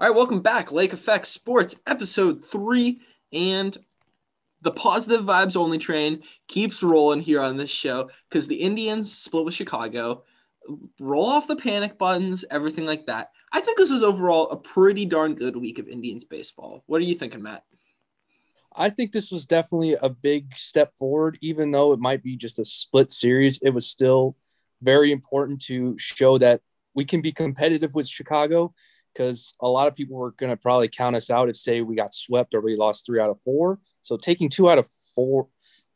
All right, welcome back. Lake Effect Sports, episode three, and the positive vibes only train keeps rolling here on this show because the Indians split with Chicago. Roll off the panic buttons, everything like that. I think this was overall a pretty darn good week of Indians baseball. What are you thinking, Matt? I think this was definitely a big step forward, even though it might be just a split series. It was still very important to show that we can be competitive with Chicago because a lot of people were going to probably count us out if, say, we got swept or we lost three out of four. So taking two out of four,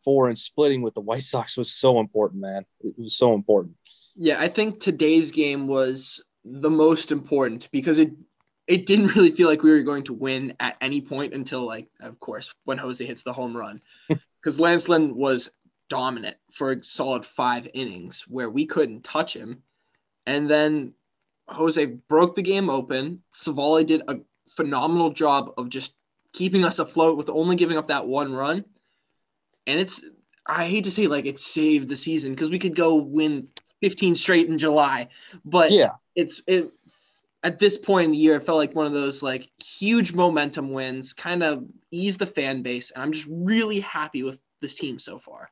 four and splitting with the White Sox was so important, man. It was so important. Yeah, I think today's game was the most important because it it didn't really feel like we were going to win at any point until like of course when Jose hits the home run because Lance Lynn was dominant for a solid five innings where we couldn't touch him, and then Jose broke the game open. Civale did a phenomenal job of just keeping us afloat with only giving up that one run. And it's I hate to say like it saved the season because we could go win 15 straight in July, but Yeah. it's it at this point in the year it felt like one of those like huge momentum wins, kind of ease the fan base, and I'm just really happy with this team so far.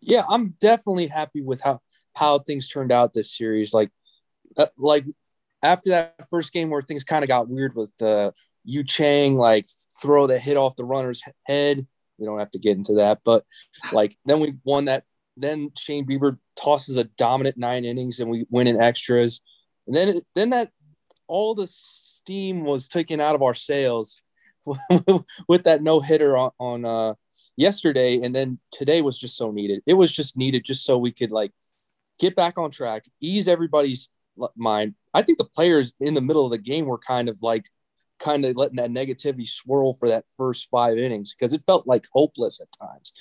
Yeah, I'm definitely happy with how how things turned out this series. Like, uh, like after that first game where things kind of got weird with the Yu Chang like throw the hit off the runner's head. We don't have to get into that, but like then we won that. Then Shane Bieber tosses a dominant nine innings and we win in extras. And then then that all the steam was taken out of our sails with that no hitter on, on uh, yesterday, and then today was just so needed. It was just needed just so we could like get back on track, ease everybody's mind. I think the players in the middle of the game were kind of like kind of letting that negativity swirl for that first five innings because it felt like hopeless at times.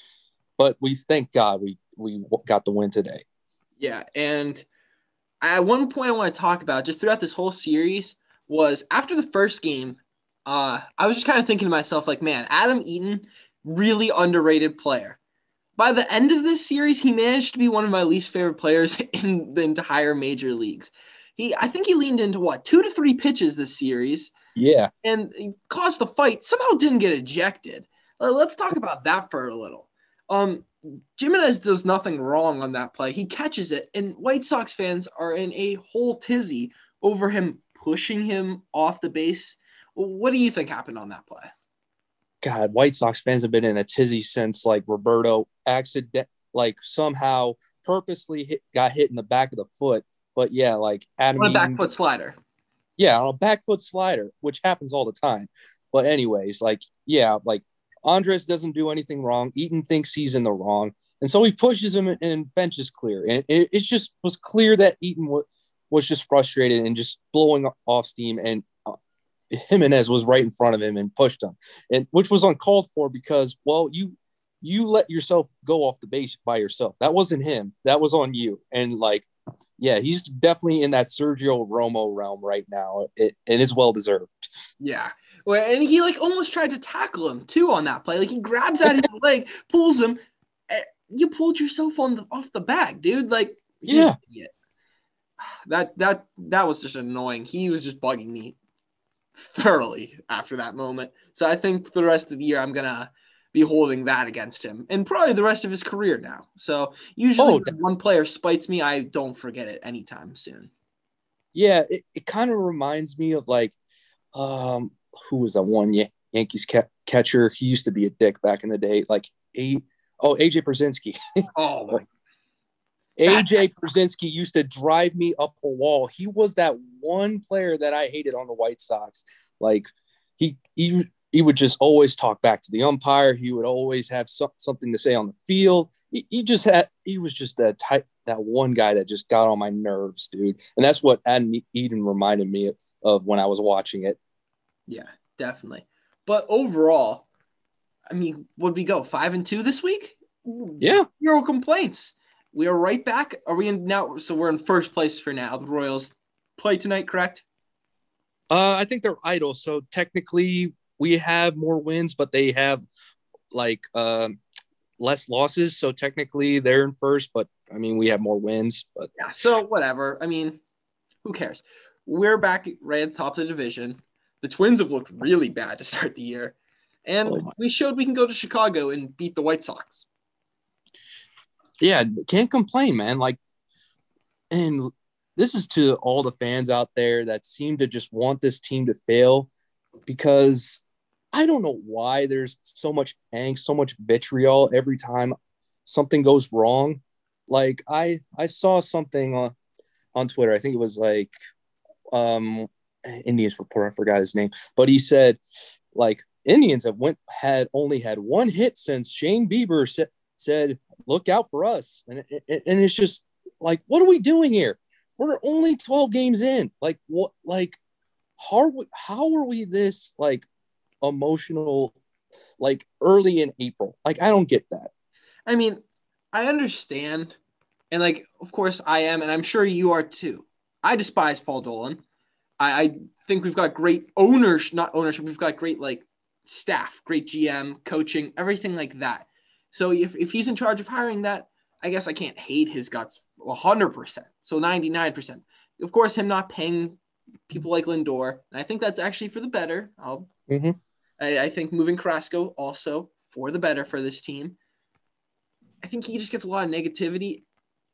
But we thank God we we got the win today. Yeah, and at one point I want to talk about just throughout this whole series was after the first game, uh, I was just kind of thinking to myself, like, man, Adam Eaton, really underrated player. By the end of this series, he managed to be one of my least favorite players in the entire major leagues. He, I think he leaned into what two to three pitches this series, Yeah, and he caused the fight. Somehow didn't get ejected. Uh, Let's talk about that for a little. Um, Gimenez does nothing wrong on that play. He catches it, and White Sox fans are in a whole tizzy over him pushing him off the base. What do you think happened on that play? God, White Sox fans have been in a tizzy since like Roberto accident, like somehow purposely hit, got hit in the back of the foot. But yeah, like Adam, On a back foot slider. yeah, on a back foot slider, which happens all the time. But anyways, like yeah, like Andres doesn't do anything wrong. Eaton thinks he's in the wrong, and so he pushes him, and bench is clear. And it, it just was clear that Eaton was was just frustrated and just blowing off steam, and Gimenez was right in front of him and pushed him, and which was uncalled for because well, you you let yourself go off the base by yourself. That wasn't him. That was on you. And like, yeah, he's definitely in that Sergio Romo realm right now, it, and it's well deserved. Yeah. Well, and he like almost tried to tackle him too on that play. Like he grabs at his leg, pulls him. Eh, You pulled yourself on the off the bag, dude. Like Yeah. That that that was just annoying. He was just bugging me thoroughly after that moment. So I think for the rest of the year I'm gonna be holding that against him and probably the rest of his career now. So usually Oh, when one player spites me, I don't forget it anytime soon. Yeah, it, it kind of reminds me of like, um, who was that one Yan- Yankees ca- catcher? He used to be a dick back in the day. Like, a oh AJ Pierzynski. Oh my AJ Pierzynski used to drive me up a wall. He was that one player that I hated on the White Sox. Like he he he would just always talk back to the umpire. He would always have so, something to say on the field. He, he just had he was just that type that one guy that just got on my nerves, dude. And that's what Adam Eaton reminded me of when I was watching it. Yeah, definitely. But overall, I mean, would we go five and two this week? Yeah. Zero complaints. We are right back. Are we in now? So we're in first place for now. The Royals play tonight, correct? Uh, I think they're idle, so technically we have more wins, but they have like um, less losses. So technically they're in first, but I mean we have more wins. But Yeah. So whatever. I mean, who cares? We're back right at the top of the division. The Twins have looked really bad to start the year. And Oh we showed we can go to Chicago and beat the White Sox. Yeah, can't complain, man. Like, and this is to all the fans out there that seem to just want this team to fail because I don't know why there's so much angst, so much vitriol every time something goes wrong. Like I I saw something on on Twitter. I think it was like um Indians reporter, I forgot his name, but he said like Indians have went had only had one hit since Shane Bieber said look out for us and and it's just like what are we doing here we're only 12 games in like what like how are we, how are we this like emotional like early in april like i don't get that I mean, I understand. And like, of course I am, and I'm sure you are too. I despise Paul Dolan. I, I think we've got great owners, not ownership, we've got great like staff, great GM, coaching, everything like that. So if, if he's in charge of hiring that, I guess I can't hate his guts 100%. So 99%. Of course, him not paying people like Lindor, and I think that's actually for the better. I'll Mhm. I, I think moving Carrasco also for the better for this team. I think he just gets a lot of negativity,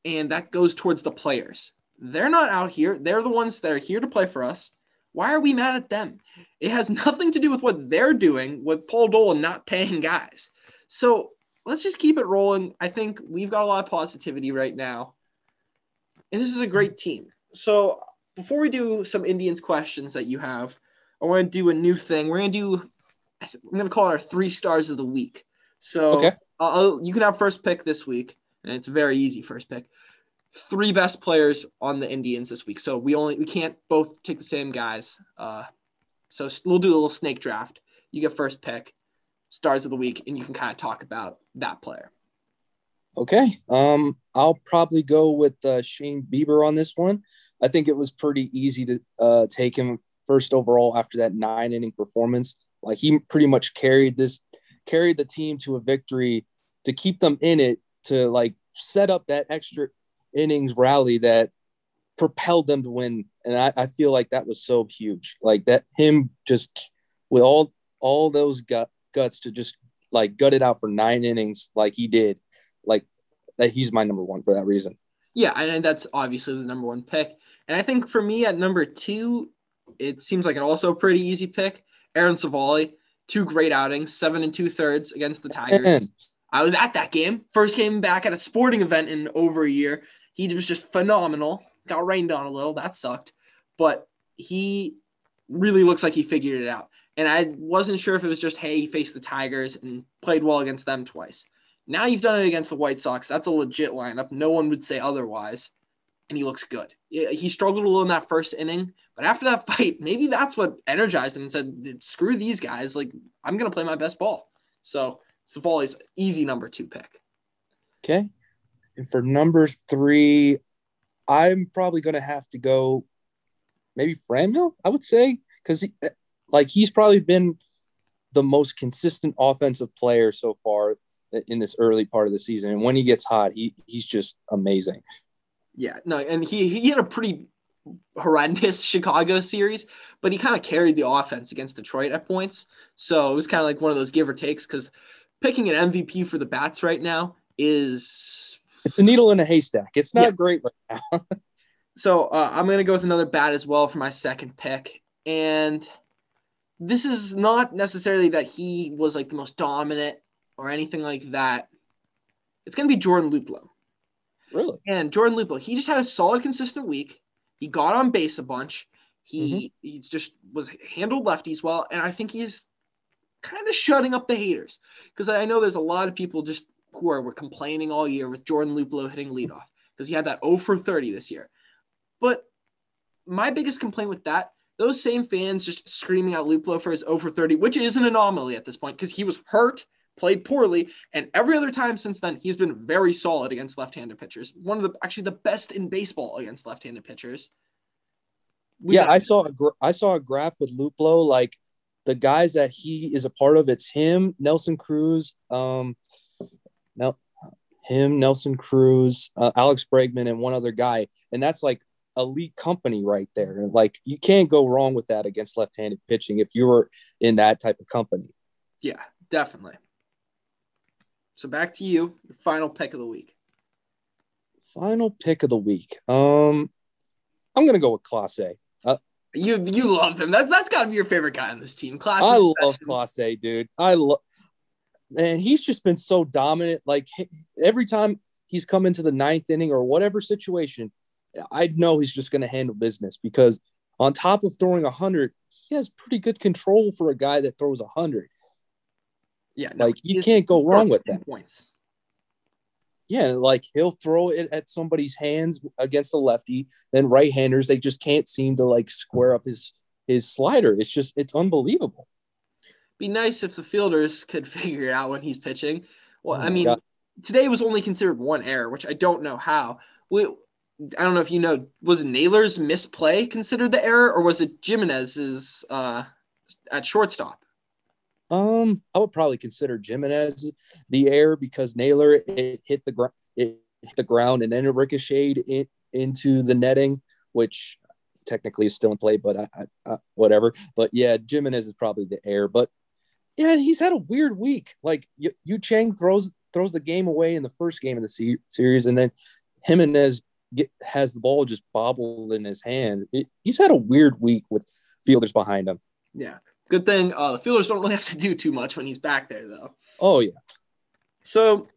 and that goes towards the players. They're not out here. They're the ones that are here to play for us. Why are we mad at them? It has nothing to do with what they're doing with Paul Dolan not paying guys. So let's just keep it rolling. I think we've got a lot of positivity right now. And this is a great team. So before we do some Indians questions that you have, I want to do a new thing. We're going to do, I'm going to call it our three stars of the week. So Okay. You can have first pick this week, and it's a very easy first pick. Three best players on the Indians this week. So we only we can't both take the same guys. Uh, so we'll do a little snake draft. You get first pick, stars of the week, and you can kind of talk about that player. Okay. Um, I'll probably go with uh, Shane Bieber on this one. I think it was pretty easy to uh, take him first overall after that nine inning performance. Like he pretty much carried this, carried the team to a victory to keep them in it to like set up that extra innings rally that propelled them to win. And I, I feel like that was so huge. Like that him just with all all those gut guts to just like gutted out for nine innings like he did like that he's my number one for that reason. Yeah, and that's obviously the number one pick. And I think for me at number two, it seems like an also pretty easy pick. Aaron Civale, two great outings, seven and two thirds against the Tigers. Man, I was at that game. First came back at a sporting event in over a year. He was just phenomenal. Got rained on a little. That sucked. But he really looks like he figured it out. And I wasn't sure if it was just, hey, he faced the Tigers and played well against them twice. Now you've done it against the White Sox. That's a legit lineup. No one would say otherwise. And he looks good. He struggled a little in that first inning, but after that fight, maybe that's what energized him and said, screw these guys. Like, I'm going to play my best ball. So Civale's easy number two pick. okay. And for number three, I'm probably gonna have to go maybe Franmil, I would say, because like he's probably been the most consistent offensive player so far in this early part of the season. And when he gets hot, he he's just amazing. Yeah, no, and he he had a pretty horrendous Chicago series, but he kind of carried the offense against Detroit at points. So it was kind of like one of those give or takes because picking an MVP for the bats right now is It's a needle in a haystack. It's not Yeah. great right now. so uh, I'm gonna go with another bat as well for my second pick, and this is not necessarily that he was like the most dominant or anything like that. It's gonna be Jordan Luplow. really? And Jordan Luplow, he just had a solid, consistent week. He got on base a bunch. He mm-hmm. he's just was handled lefties well, and I think he's kind of shutting up the haters because I know there's a lot of people just who are were complaining all year with Jordan Luplow hitting leadoff because he had that 0 for 30 this year. But my biggest complaint with that, those same fans just screaming out Luplow for his over 30, which is an anomaly at this point because he was hurt, played poorly, and every other time since then he's been very solid against left-handed pitchers. One of the actually the best in baseball against left-handed pitchers. We yeah, I saw a gra- I saw a graph with Luplow like the guys that he is a part of. It's him, Nelson Cruz, um, Nel- him, Nelson Cruz, uh, Alex Bregman, and one other guy, and that's like elite company right there. Like you can't go wrong with that against left-handed pitching if you were in that type of company. Yeah, definitely. So back to you, your final pick of the week. Final pick of the week. Um, I'm gonna go with Clase. Uh, you you love him. That that's got to be your favorite guy on this team. Class. I love Clase, dude. I love. Man, he's just been so dominant. Like every time he's come into the ninth inning or whatever situation, I know he's just going to handle business because on top of throwing 100, he has pretty good control for a guy that throws 100. Yeah, no, like you can't go wrong with that. Points. Yeah, like he'll throw it at somebody's hands against a lefty, then right-handers they just can't seem to like square up his his slider. It's just it's unbelievable. Be nice if the fielders could figure it out when he's pitching. Well, oh I mean, God. today was only considered one error, which I don't know how. We, I don't know if you know, was Naylor's misplay considered the error, or was it Gimenez's uh, at shortstop? Um, I would probably consider Gimenez the error because Naylor it hit the ground, it hit the ground, and then it ricocheted it into the netting, which technically is still in play, but I, I, I, whatever. But yeah, Gimenez is probably the error. But yeah, he's had a weird week. Like Yu Chang throws throws the game away in the first game of the se- series, and then Gimenez get, has the ball just bobbled in his hand. It, he's had a weird week with fielders behind him. Yeah. Good thing uh, the fielders don't really have to do too much when he's back there, though. Oh, yeah. So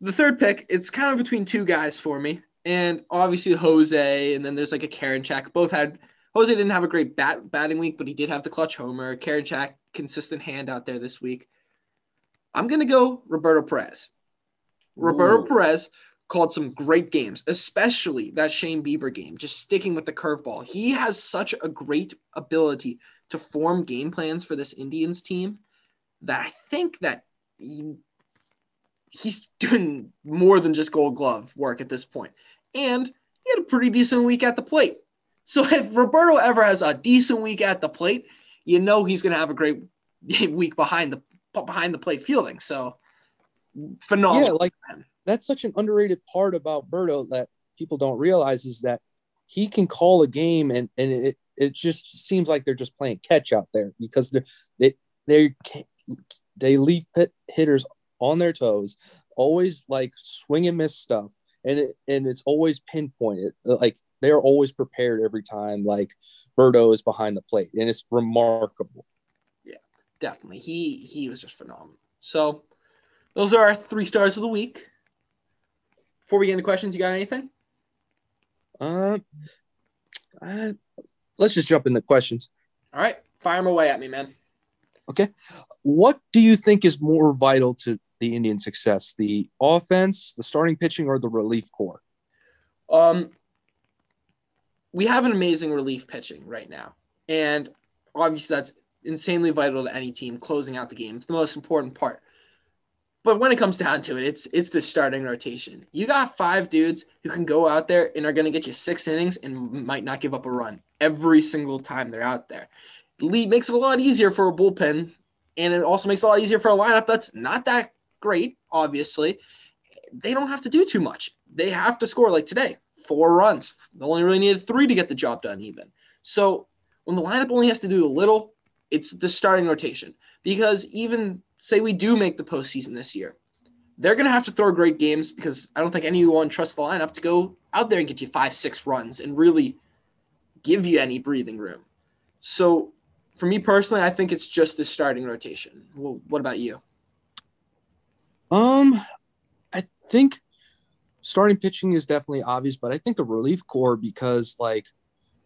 the third pick, it's kind of between two guys for me. And obviously Jose, and then there's like a Karinchak. Both had Jose didn't have a great bat batting week, but he did have the clutch homer. Karinchak, consistent hand out there this week. I'm gonna go Roberto Perez. Roberto Ooh. Perez called some great games, especially that Shane Bieber game, just sticking with the curveball. He has such a great ability to form game plans for this Indians team that I think that he, he's doing more than just gold glove work at this point. And he had a pretty decent week at the plate. So if Roberto ever has a decent week at the plate, you know he's going to have a great week behind the behind the plate fielding. So phenomenal. Yeah, like that's such an underrated part about Berto that people don't realize is that he can call a game and and it it just seems like they're just playing catch out there because they they they they leave pit hitters on their toes, always like swing and miss stuff, and it and it's always pinpointed. Like they're always prepared every time. Like Berto is behind the plate, and it's remarkable. Yeah, definitely. He he was just phenomenal. So those are our three stars of the week. Before we get into questions, you got anything? Uh, uh let's just jump into questions. All right, fire them away at me, man. Okay. What do you think is more vital to the Indian success, the offense, the starting pitching, or the relief core? Um, we have an amazing relief pitching right now, and obviously that's insanely vital to any team closing out the game. It's the most important part. But when it comes down to it, it's it's the starting rotation. You got five dudes who can go out there and are going to get you six innings and might not give up a run every single time they're out there. Lee makes it a lot easier for a bullpen, and it also makes it a lot easier for a lineup that's not that great. Obviously, they don't have to do too much. They have to score like today, four runs. They only really needed three to get the job done, even. So when the lineup only has to do a little, it's the starting rotation because even say we do make the postseason this year, they're going to have to throw great games because I don't think anyone trusts the lineup to go out there and get you five, six runs and really give you any breathing room. So for me personally, I think it's just the starting rotation. Well, what about you? Um, I think starting pitching is definitely obvious, but I think the relief core because like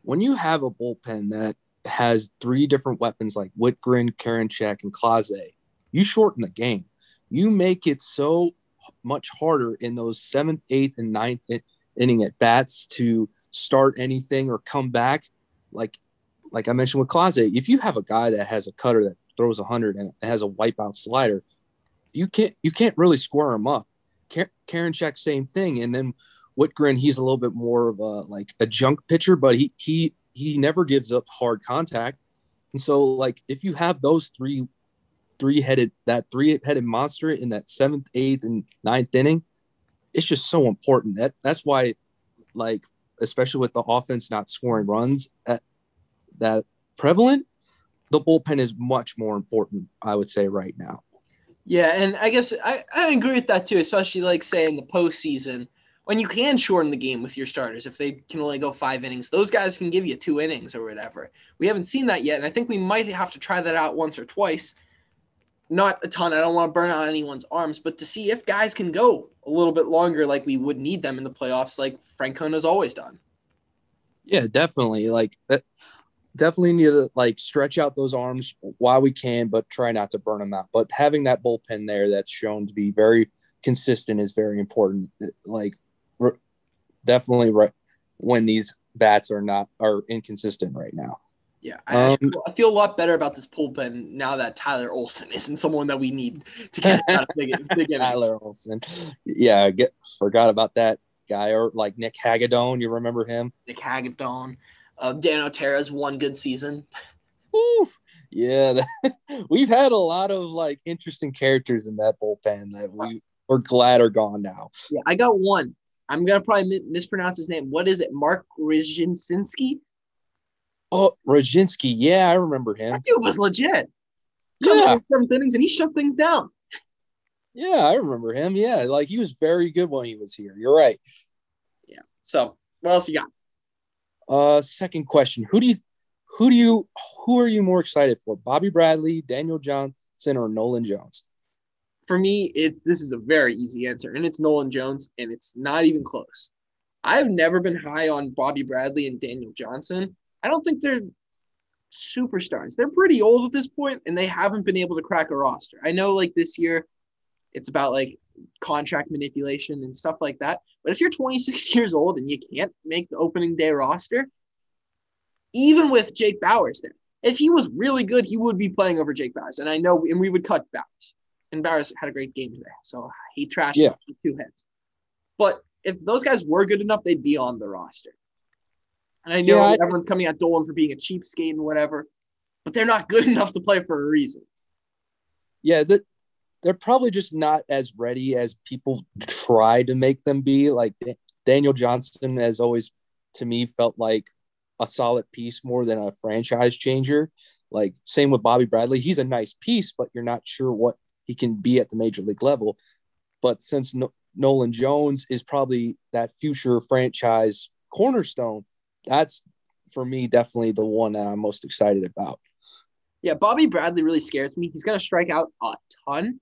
when you have a bullpen that has three different weapons like Wittgren, Karinchak, and Clase, you shorten the game. You make it so much harder in those seventh, eighth, and ninth inning at bats to start anything or come back. Like, like I mentioned with Clase, if you have a guy that has a cutter that throws 100 and has a wipeout slider, you can't you can't really square him up. Karinchak, same thing, and then Wittgren he's a little bit more of a like a junk pitcher, but he he he never gives up hard contact. And so, like, if you have those three three headed that three headed monster in that seventh, eighth, and ninth inning, it's just so important. That that's why, like especially with the offense not scoring runs at, that prevalent, the bullpen is much more important, I would say, right now. Yeah, and I guess I, I agree with that too, especially like say in the postseason when you can shorten the game with your starters. If they can only go five innings, those guys can give you two innings or whatever. We haven't seen that yet, and I think we might have to try that out once or twice. Not a ton. I don't want to burn out anyone's arms, but to see if guys can go a little bit longer, like we would need them in the playoffs, like Francona has always done. Yeah, definitely. Like that definitely need to like stretch out those arms while we can, but try not to burn them out. But having that bullpen there that's shown to be very consistent is very important. Eh, like definitely right when these bats are not are inconsistent right now. Yeah, I, um, I, feel a lot better about this bullpen now that Tyler Olson isn't someone that we need to get out of big, big Tyler Olson. Yeah, get forgot about that guy or like Nick Hagadone. You remember him? Nick Hagadone. Uh, Dan Otero's one good season. Woo! Yeah, that, we've had a lot of like interesting characters in that bullpen that we we're glad are gone now. Yeah, I got one. I'm gonna probably mispronounce his name. What is it? Mark Rizhinski? Oh, Roginski. Yeah, I remember him. That dude was legit. Yeah. Seventh innings and he shut things down. Yeah, I remember him. Yeah, like he was very good when he was here. You're right. Yeah. So what else you got? Uh, second question: Who do you, who do you, who are you more excited for? Bobby Bradley, Daniel Johnson, or Nolan Jones? For me, it this is a very easy answer, and it's Nolan Jones, and it's not even close. I've never been high on Bobby Bradley and Daniel Johnson. I don't think they're superstars. They're pretty old at this point, and they haven't been able to crack a roster. I know, like this year, it's about like contract manipulation and stuff like that. But if you're 26 years old and you can't make the opening day roster, even with Jake Bauers there, if he was really good, he would be playing over Jake Bauers. And I know, and we would cut Bauers. And Bauers had a great game today, so he trashed yeah. two hits. But if those guys were good enough, they'd be on the roster. And I know yeah, everyone's coming at Dolan for being a cheapskate and whatever, but they're not good enough to play for a reason. Yeah, that they're probably just not as ready as people try to make them be. Like Daniel Johnson has always, to me, felt like a solid piece more than a franchise changer. Like same with Bobby Bradley, he's a nice piece, but you're not sure what he can be at the major league level. But since no- Nolan Jones is probably that future franchise cornerstone, that's for me definitely the one that I'm most excited about. Yeah, Bobby Bradley really scares me. He's going to strike out a ton,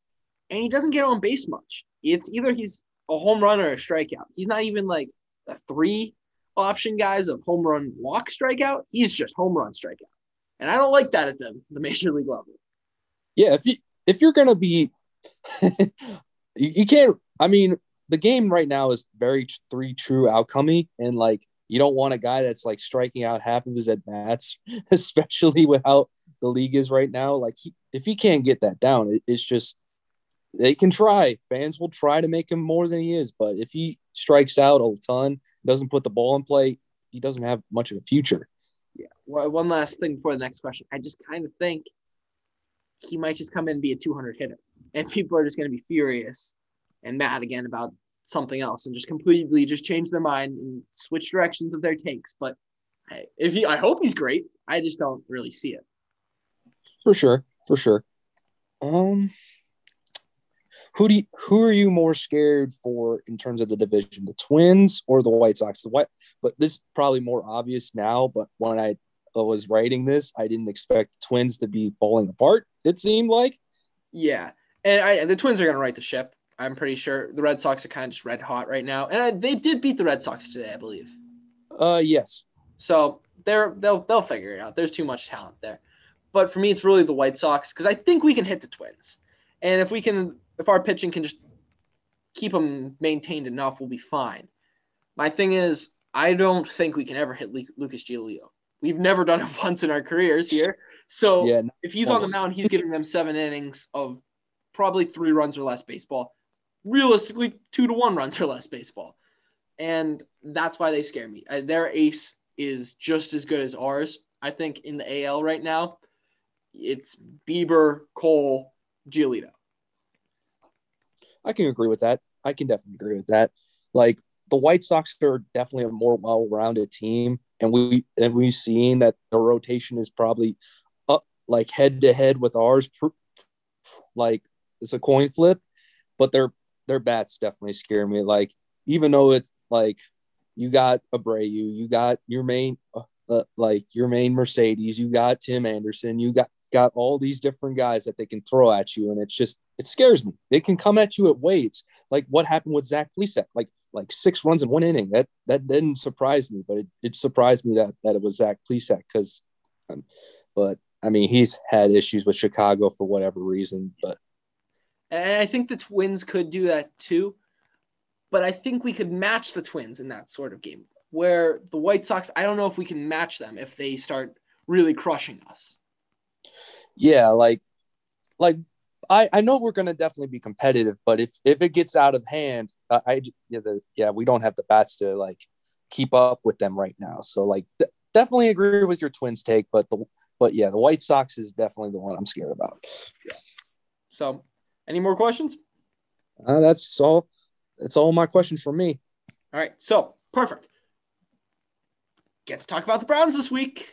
and he doesn't get on base much. It's either he's a home run or a strikeout. He's not even like a three option guys of home run walk strikeout. He's just home run strikeout. And I don't like that at the, the major league level. Yeah, if you if you're gonna be you, you can't I mean, the game right now is very three true outcomey and like you don't want a guy that's like striking out half of his at bats, especially without the league is right now. Like he, if he can't get that down, it, it's just they can try. Fans will try to make him more than he is, but if he strikes out a ton, doesn't put the ball in play, he doesn't have much of a future. Yeah. Well, one last thing before the next question. I just kind of think he might just come in and be a 200 hitter, and people are just going to be furious and mad again about something else and just completely just change their mind and switch directions of their takes. But if he, I hope he's great. I just don't really see it. For sure, for sure. Um, who do you, who are you more scared for in terms of the division, the Twins or the White Sox? The White, but this is probably more obvious now. But when I was writing this, I didn't expect the Twins to be falling apart. It seemed like. Yeah, and I the Twins are going to right the ship. I'm pretty sure the Red Sox are kind of just red hot right now, and I, they did beat the Red Sox today, I believe. Uh, yes. So they're they'll they'll figure it out. There's too much talent there, but for me, it's really the White Sox because I think we can hit the Twins, and if we can, if our pitching can just keep them maintained enough, we'll be fine. My thing is, I don't think we can ever hit Lucas Giolito. We've never done it once in our careers here. So yeah, if he's on the mound, he's giving them seven innings of probably three runs or less baseball realistically two to one runs or less baseball. And that's why they scare me. Uh, their ace is just as good as ours. I think in the AL right now, it's Bieber, Cole, Giolito. I can agree with that. I can definitely agree with that. Like the White Sox are definitely a more well-rounded team, and we and we've seen that the rotation is probably up like head to head with ours, like it's a coin flip, but their their bats definitely scare me. Like even though it's like you got Abreu, you got your main uh, uh, like Yermín Mercedes, you got Tim Anderson, you got got all these different guys that they can throw at you, and it's just it scares me. They can come at you at waves, like what happened with Zach Plesac, like like six runs in one inning. That that didn't surprise me, but it, it surprised me that that it was Zach Plesac because, um, but I mean he's had issues with Chicago for whatever reason, but and I think the Twins could do that too. But I think we could match the Twins in that sort of game. Where the White Sox, I don't know if we can match them if they start really crushing us. Yeah, like like I, I know we're going to definitely be competitive, but if if it gets out of hand, uh, I yeah, the, yeah we don't have the bats to like keep up with them right now. So like th- definitely agree with your Twins take, but the but yeah, the White Sox is definitely the one I'm scared about. Yeah. So any more questions? Uh, that's all. That's all my questions for me. All right. So perfect. Get to talk about the Browns this week.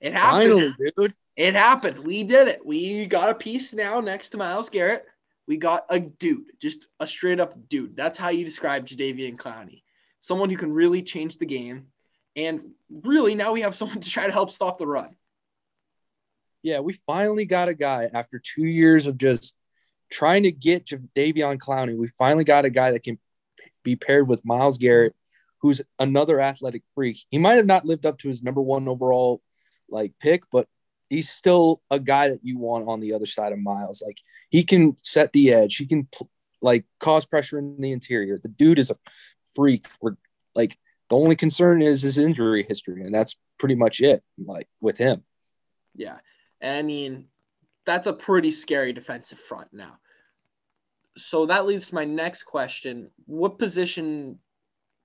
It happened. Finally, dude. It happened. We did it. We got a piece now next to Myles Garrett. We got a dude, just a straight up dude. That's how you describe Jadeveon Clowney. Someone who can really change the game. And really, now we have someone to try to help stop the run. Yeah, we finally got a guy after two years of just trying to get Davion Clowney, we finally got a guy that can be paired with Myles Garrett, who's another athletic freak. He might have not lived up to his number one overall like pick, but he's still a guy that you want on the other side of Myles. Like he can set the edge, he can like cause pressure in the interior. The dude is a freak. We're like the only concern is his injury history, and that's pretty much it. Like with him. Yeah, I mean that's a pretty scary defensive front now. So that leads to my next question. What position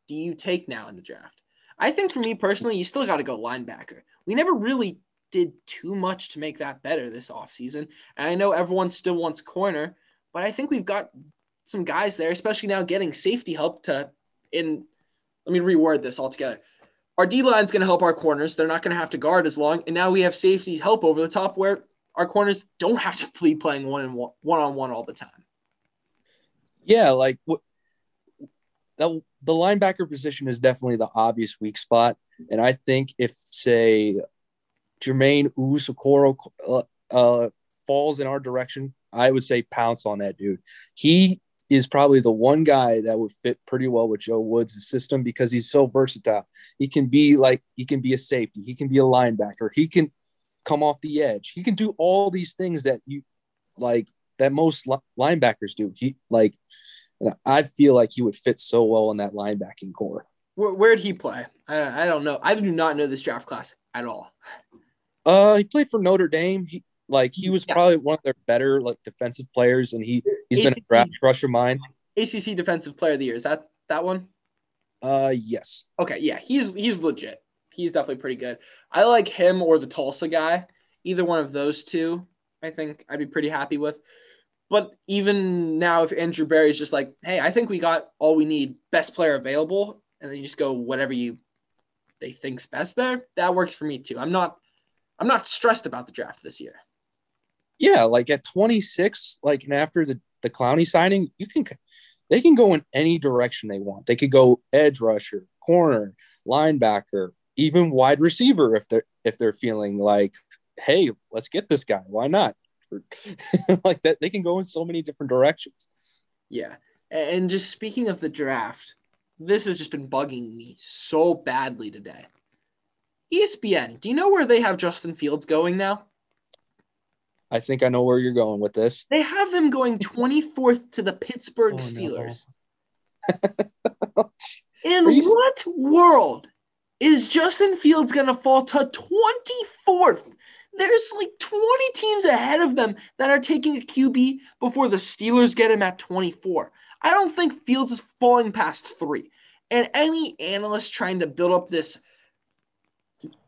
do you take now in the draft? I think for me personally, you still got to go linebacker. We never really did too much to make that better this offseason. And I know everyone still wants corner, but I think we've got some guys there, especially now getting safety help to in let me reword this altogether. Our D line's going to help our corners. They're not going to have to guard as long. And now we have safety help over the top where our corners don't have to be playing one and one, on one all the time. Yeah, like what the, the linebacker position is definitely the obvious weak spot, and I think if say Jeremiah Owusu-Koramoah uh, uh, falls in our direction, I would say pounce on that dude. He is probably the one guy that would fit pretty well with Joe Woods' system because he's so versatile. He can be like he can be a safety, he can be a linebacker, he can come off the edge. He can do all these things that you like that most linebackers do. He like I feel like he would fit so well in that linebacking core. Where, where'd he play? I, I don't know. I do not know this draft class at all. Uh, he played for Notre Dame. He like he was yeah. probably one of their better like defensive players, and he he's ACC, been a draft crush of mine. ACC Defensive Player of the Year is that that one? Uh, yes. Okay, yeah, he's he's legit. He's definitely pretty good. I like him or the Tulsa guy. Either one of those two, I think I'd be pretty happy with. But even now, if Andrew Berry is just like, hey, I think we got all we need, best player available, and then you just go whatever you they think's best there, that works for me too. I'm not I'm not stressed about the draft this year. Yeah, like at 26, like and after the the Clowney signing, you can they can go in any direction they want. They could go edge rusher, corner, linebacker, even wide receiver if they're if they're feeling like, hey, let's get this guy. Why not? like that, they can go in so many different directions. Yeah, and just speaking of the draft, this has just been bugging me so badly today. ESPN, do you know where they have Justin Fields going now? I think I know where you're going with this. They have him going 24th to the Pittsburgh oh, Steelers. No. In what world is Justin Fields going to fall to 24th? There's like 20 teams ahead of them that are taking a QB before the Steelers get him at 24. I don't think Fields is falling past three. And any analyst trying to build up this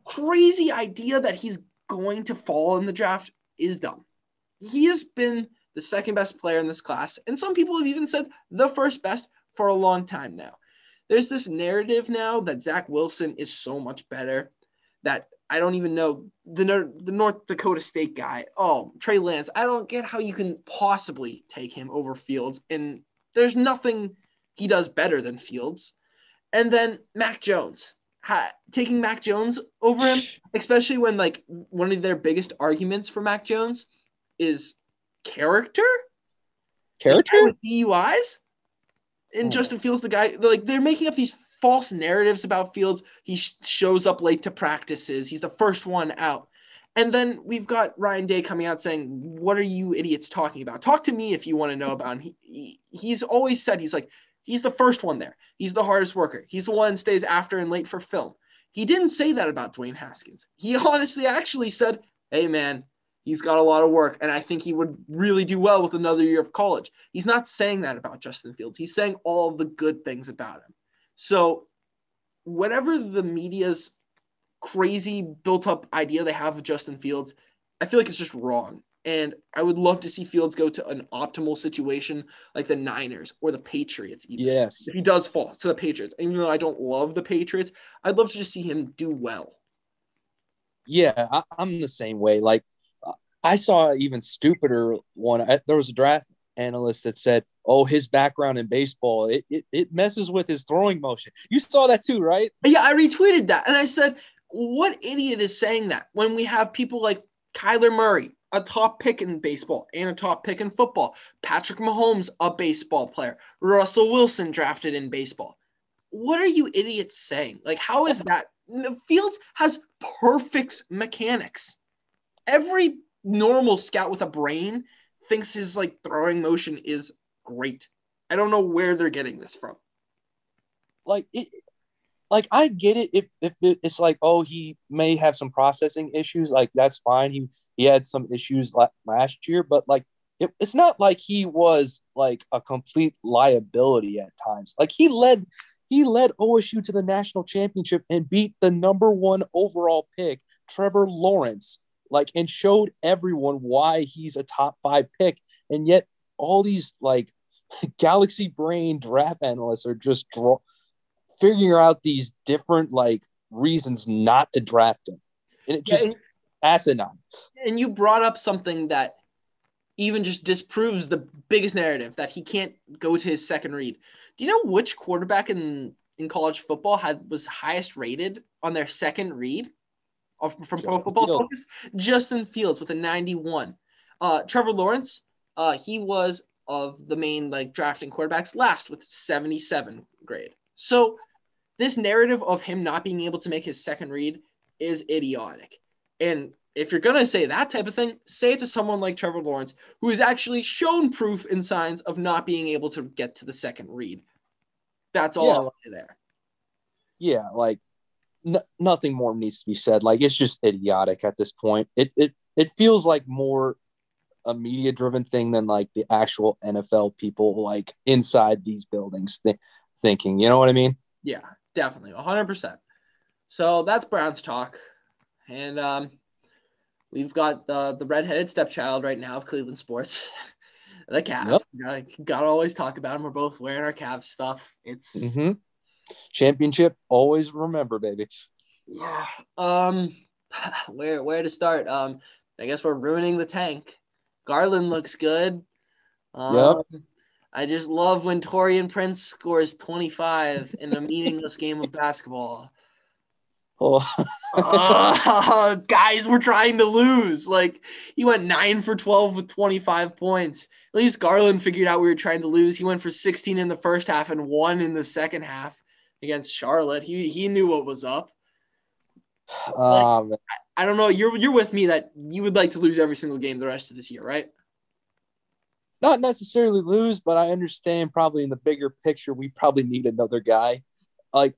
crazy idea that he's going to fall in the draft is dumb. He has been the second best player in this class, and some people have even said the first best for a long time now. There's this narrative now that Zach Wilson is so much better that I don't even know the the North Dakota State guy. Oh, Trey Lance. I don't get how you can possibly take him over Fields, and there's nothing he does better than Fields. And then Mac Jones, ha, taking Mac Jones over him, especially when like one of their biggest arguments for Mac Jones is character. Character with DUIs, and oh. Justin Fields, the guy, like they're making up these false narratives about Fields. He sh- shows up late to practices. He's the first one out. And then we've got Ryan Day coming out saying, "What are you idiots talking about? Talk to me if you want to know about him." He, he, he's always said he's like he's the first one there. He's the hardest worker. He's the one stays after and late for film. He didn't say that about Dwayne Haskins. He honestly actually said, "Hey man, he's got a lot of work and I think he would really do well with another year of college." He's not saying that about Justin Fields. He's saying all the good things about him. So, whatever the media's crazy built up idea they have of Justin Fields, I feel like it's just wrong. And I would love to see Fields go to an optimal situation like the Niners or the Patriots. Even. Yes. If he does fall to the Patriots, even though I don't love the Patriots, I'd love to just see him do well. Yeah, I, am the same way. Like, I saw even stupider one. There was a draft analyst that said, "Oh, his background in baseball it, it it messes with his throwing motion." You saw that too, right? Yeah, I retweeted that, and I said, "What idiot is saying that?" When we have people like Kyler Murray, a top pick in baseball and a top pick in football, Patrick Mahomes, a baseball player, Russell Wilson drafted in baseball. What are you idiots saying? Like, how is that? Fields has perfect mechanics. Every normal scout with a brain thinks his like throwing motion is great. I don't know where they're getting this from. Like it, like I get it if if it's like oh he may have some processing issues like that's fine he he had some issues last year but like it, it's not like he was like a complete liability at times like he led he led OSU to the national championship and beat the number one overall pick Trevor Lawrence like and showed everyone why he's a top five pick. And yet all these like galaxy brain draft analysts are just draw figuring out these different like reasons not to draft him. And it just yeah, and, asinine. And you brought up something that even just disproves the biggest narrative that he can't go to his second read. Do you know which quarterback in in college football had was highest rated on their second read from Justin Pro Football Fields. Focus. Justin Fields with a 91. Uh, Trevor Lawrence, uh, he was of the main like drafting quarterbacks last with 77 grade. So this narrative of him not being able to make his second read is idiotic. And if you're gonna say that type of thing, say it to someone like Trevor Lawrence, who has actually shown proof and signs of not being able to get to the second read. That's all yeah. I'll say there. Yeah, like n- nothing more needs to be said. Like it's just idiotic at this point. It it it feels like more a media driven thing than like the actual NFL people like inside these buildings th- thinking. You know what I mean? Yeah, definitely, hundred percent. So that's Browns talk, and um, we've got the the redheaded stepchild right now of Cleveland sports. the Cavs. Yep. Gotta, gotta always talk about them. We're both wearing our Cavs stuff. It's mm-hmm championship always remember baby yeah um where where to start um i guess we're ruining the tank garland looks good um, yep. i just love when taurean prince scores 25 in a meaningless game of basketball Oh. uh, guys, we're trying to lose. Like he went nine for 12 with 25 points. At least Garland figured out we were trying to lose. He went for 16 in the first half and one in the second half against Charlotte. He he knew what was up. Um, like, I, I don't know. You're you're with me that you would like to lose every single game the rest of this year, right? Not necessarily lose, but I understand probably in the bigger picture we probably need another guy. Like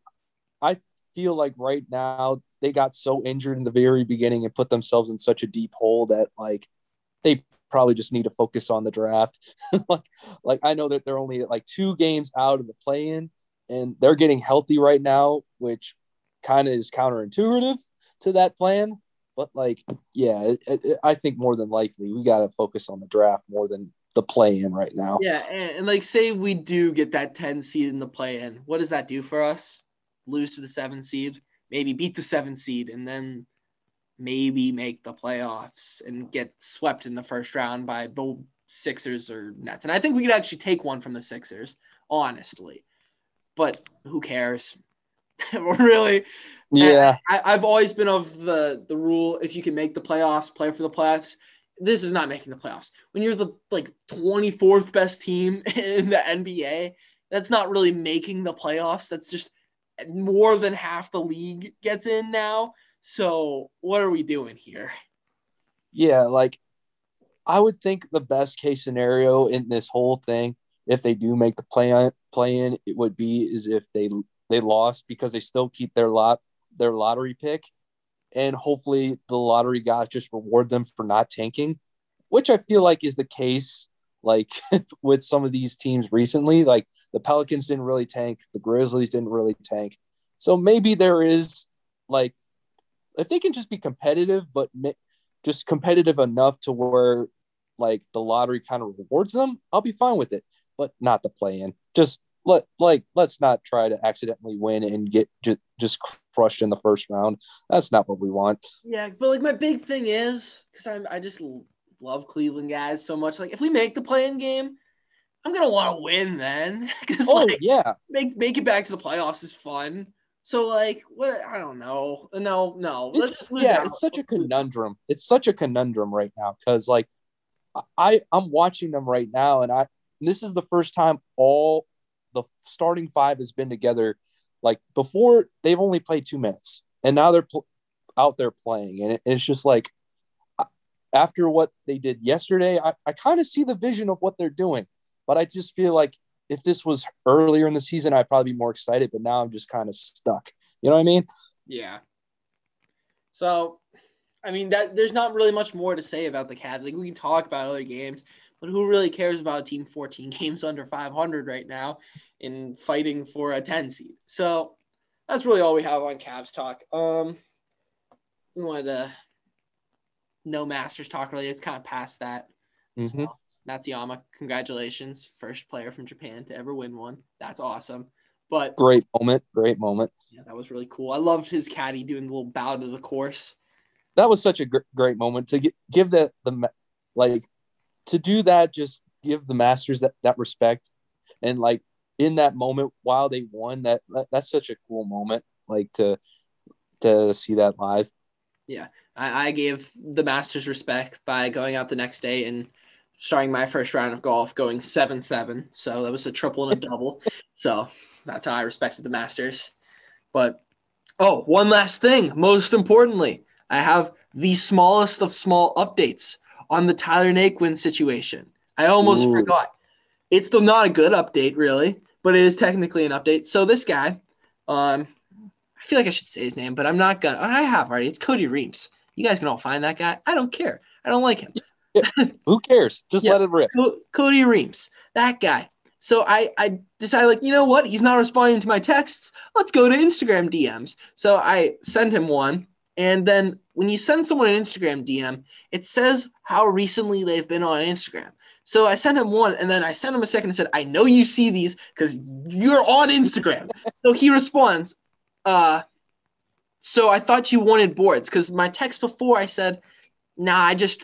I feel like right now they got so injured in the very beginning and put themselves in such a deep hole that like they probably just need to focus on the draft. like like I know that they're only like two games out of the play in and they're getting healthy right now, which kind of is counterintuitive to that plan. But like, yeah, it, it, I think more than likely we got to focus on the draft more than the play in right now. Yeah, and, and, like say we do get that 10 seed in the play in, what does that do for us? Lose to the seven seed, maybe beat the seven seed, and then maybe make the playoffs and get swept in the first round by the Sixers or Nets. And I think we could actually take one from the Sixers, honestly. But who cares? really? Yeah. I, I've always been of the the rule if you can make the playoffs, play for the playoffs this is not making the playoffs. When you're the like 24th best team in the NBA, that's not really making the playoffs. That's just more than half the league gets in now. So what are we doing here? Yeah, like I would think the best case scenario in this whole thing, if they do make the play play in, it would be is if they they lost because they still keep their lot their lottery pick and hopefully the lottery guys just reward them for not tanking, which I feel like is the case. Like with some of these teams recently, like the Pelicans didn't really tank, the Grizzlies didn't really tank. So maybe there is like if they can just be competitive, but just competitive enough to where like the lottery kind of rewards them, I'll be fine with it. But not the play in. Just let like let's not try to accidentally win and get just just crushed in the first round. That's not what we want. Yeah, but like my big thing is because I I just love Cleveland guys so much. Like if we make the play-in game, I'm gonna want to win then. Oh like, yeah, make make it back to the playoffs is fun. So like what I don't know. No, no. Yeah, it's such a conundrum. It's such a conundrum right now because like I I'm watching them right now and I this is the first time all the starting five has been together. Like before, they've only played two minutes, and now they're pl- out there playing, and, it, and it's just like after what they did yesterday, I, I kind of see the vision of what they're doing, but I just feel like if this was earlier in the season, I'd probably be more excited. But now I'm just kind of stuck. You know what I mean? Yeah. So, I mean that there's not really much more to say about the Cavs. Like we can talk about other games. But who really cares about a team 14 games under 500 right now in fighting for a 10 seed? So that's really all we have on Cavs talk. Um, we wanted to no Masters talk really. It's kind of past that. Mm-hmm. So, Matsuyama, congratulations, first player from Japan to ever win one. That's awesome. But great moment, great moment. Yeah, that was really cool. I loved his caddy doing the little bow to the course. That was such a gr- great moment to get, give the the like to do that, just give the Masters that, that respect. And like in that moment while they won, that, that that's such a cool moment. Like to to see that live. Yeah, I, I gave the Masters respect by going out the next day and starting my first round of golf going seven seven. So that was a triple and a double. So that's how I respected the Masters. But oh, one last thing. Most importantly, I have the smallest of small updates on the Tyler Naquin situation. I almost Ooh. forgot. It's still not a good update, really, but it is technically an update. So this guy, um, I feel like I should say his name, but I'm not gonna. I have already. It's Cody Reams. You guys can all find that guy. I don't care. I don't like him. Yeah. Who cares? Just yeah. let it rip. Co- Cody Reams, that guy. So I, I decided like, you know what? He's not responding to my texts. Let's go to Instagram DMs. So I sent him one and then when you send someone an Instagram DM, it says how recently they've been on Instagram. So I sent him one and then I sent him a second and said, I know you see these because you're on Instagram. so he responds, uh, so I thought you wanted boards because my text before I said, nah, I just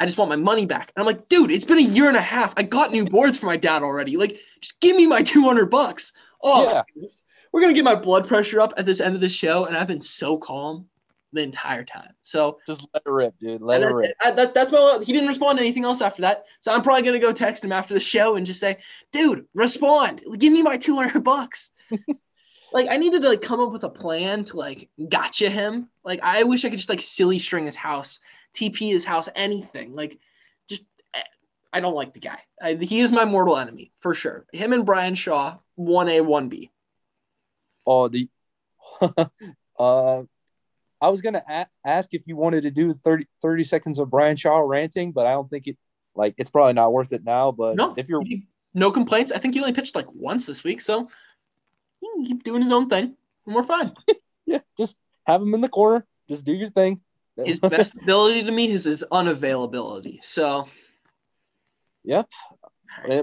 I just want my money back. And I'm like, dude, it's been a year and a half. I got new boards for my dad already. Like, just give me my 200 bucks. Oh, yeah. we're going to get my blood pressure up at this end of the show. And I've been so calm the entire time. So just let it rip, dude. Let it rip. I, that, that's my. He didn't respond to anything else after that. So I'm probably gonna go text him after the show and just say, dude, respond. Give me my 200 bucks. like I needed to like come up with a plan to like gotcha him. Like I wish I could just like silly string his house, TP his house, anything. Like just eh, I don't like the guy. I, he is my mortal enemy for sure. Him and Bryan Shaw, one A, one B. Oh, the uh I was gonna a- ask if you wanted to do 30, 30 seconds of Bryan Shaw ranting, but I don't think it like it's probably not worth it now. But no, if you're no complaints, I think he only pitched like once this week, so he can keep doing his own thing, and we're fine. yeah, just have him in the corner. Just do your thing. his best ability to me is his unavailability. So Yep.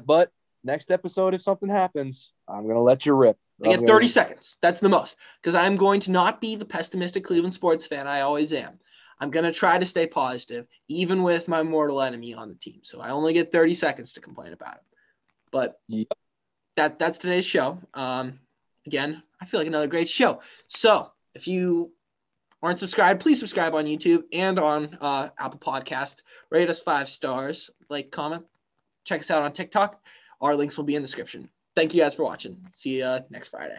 But next episode, if something happens, I'm gonna let you rip. I get 30 gonna- seconds. That's the most. Because I'm going to not be the pessimistic Cleveland sports fan I always am. I'm going to try to stay positive, even with my mortal enemy on the team. So I only get 30 seconds to complain about it. But Yep. that that's today's show. Um, again, I feel like another great show. So if you aren't subscribed, please subscribe on YouTube and on uh, Apple Podcast. Rate us five stars, like, comment. Check us out on TikTok. Our links will be in the description. Thank you guys for watching. See you next Friday.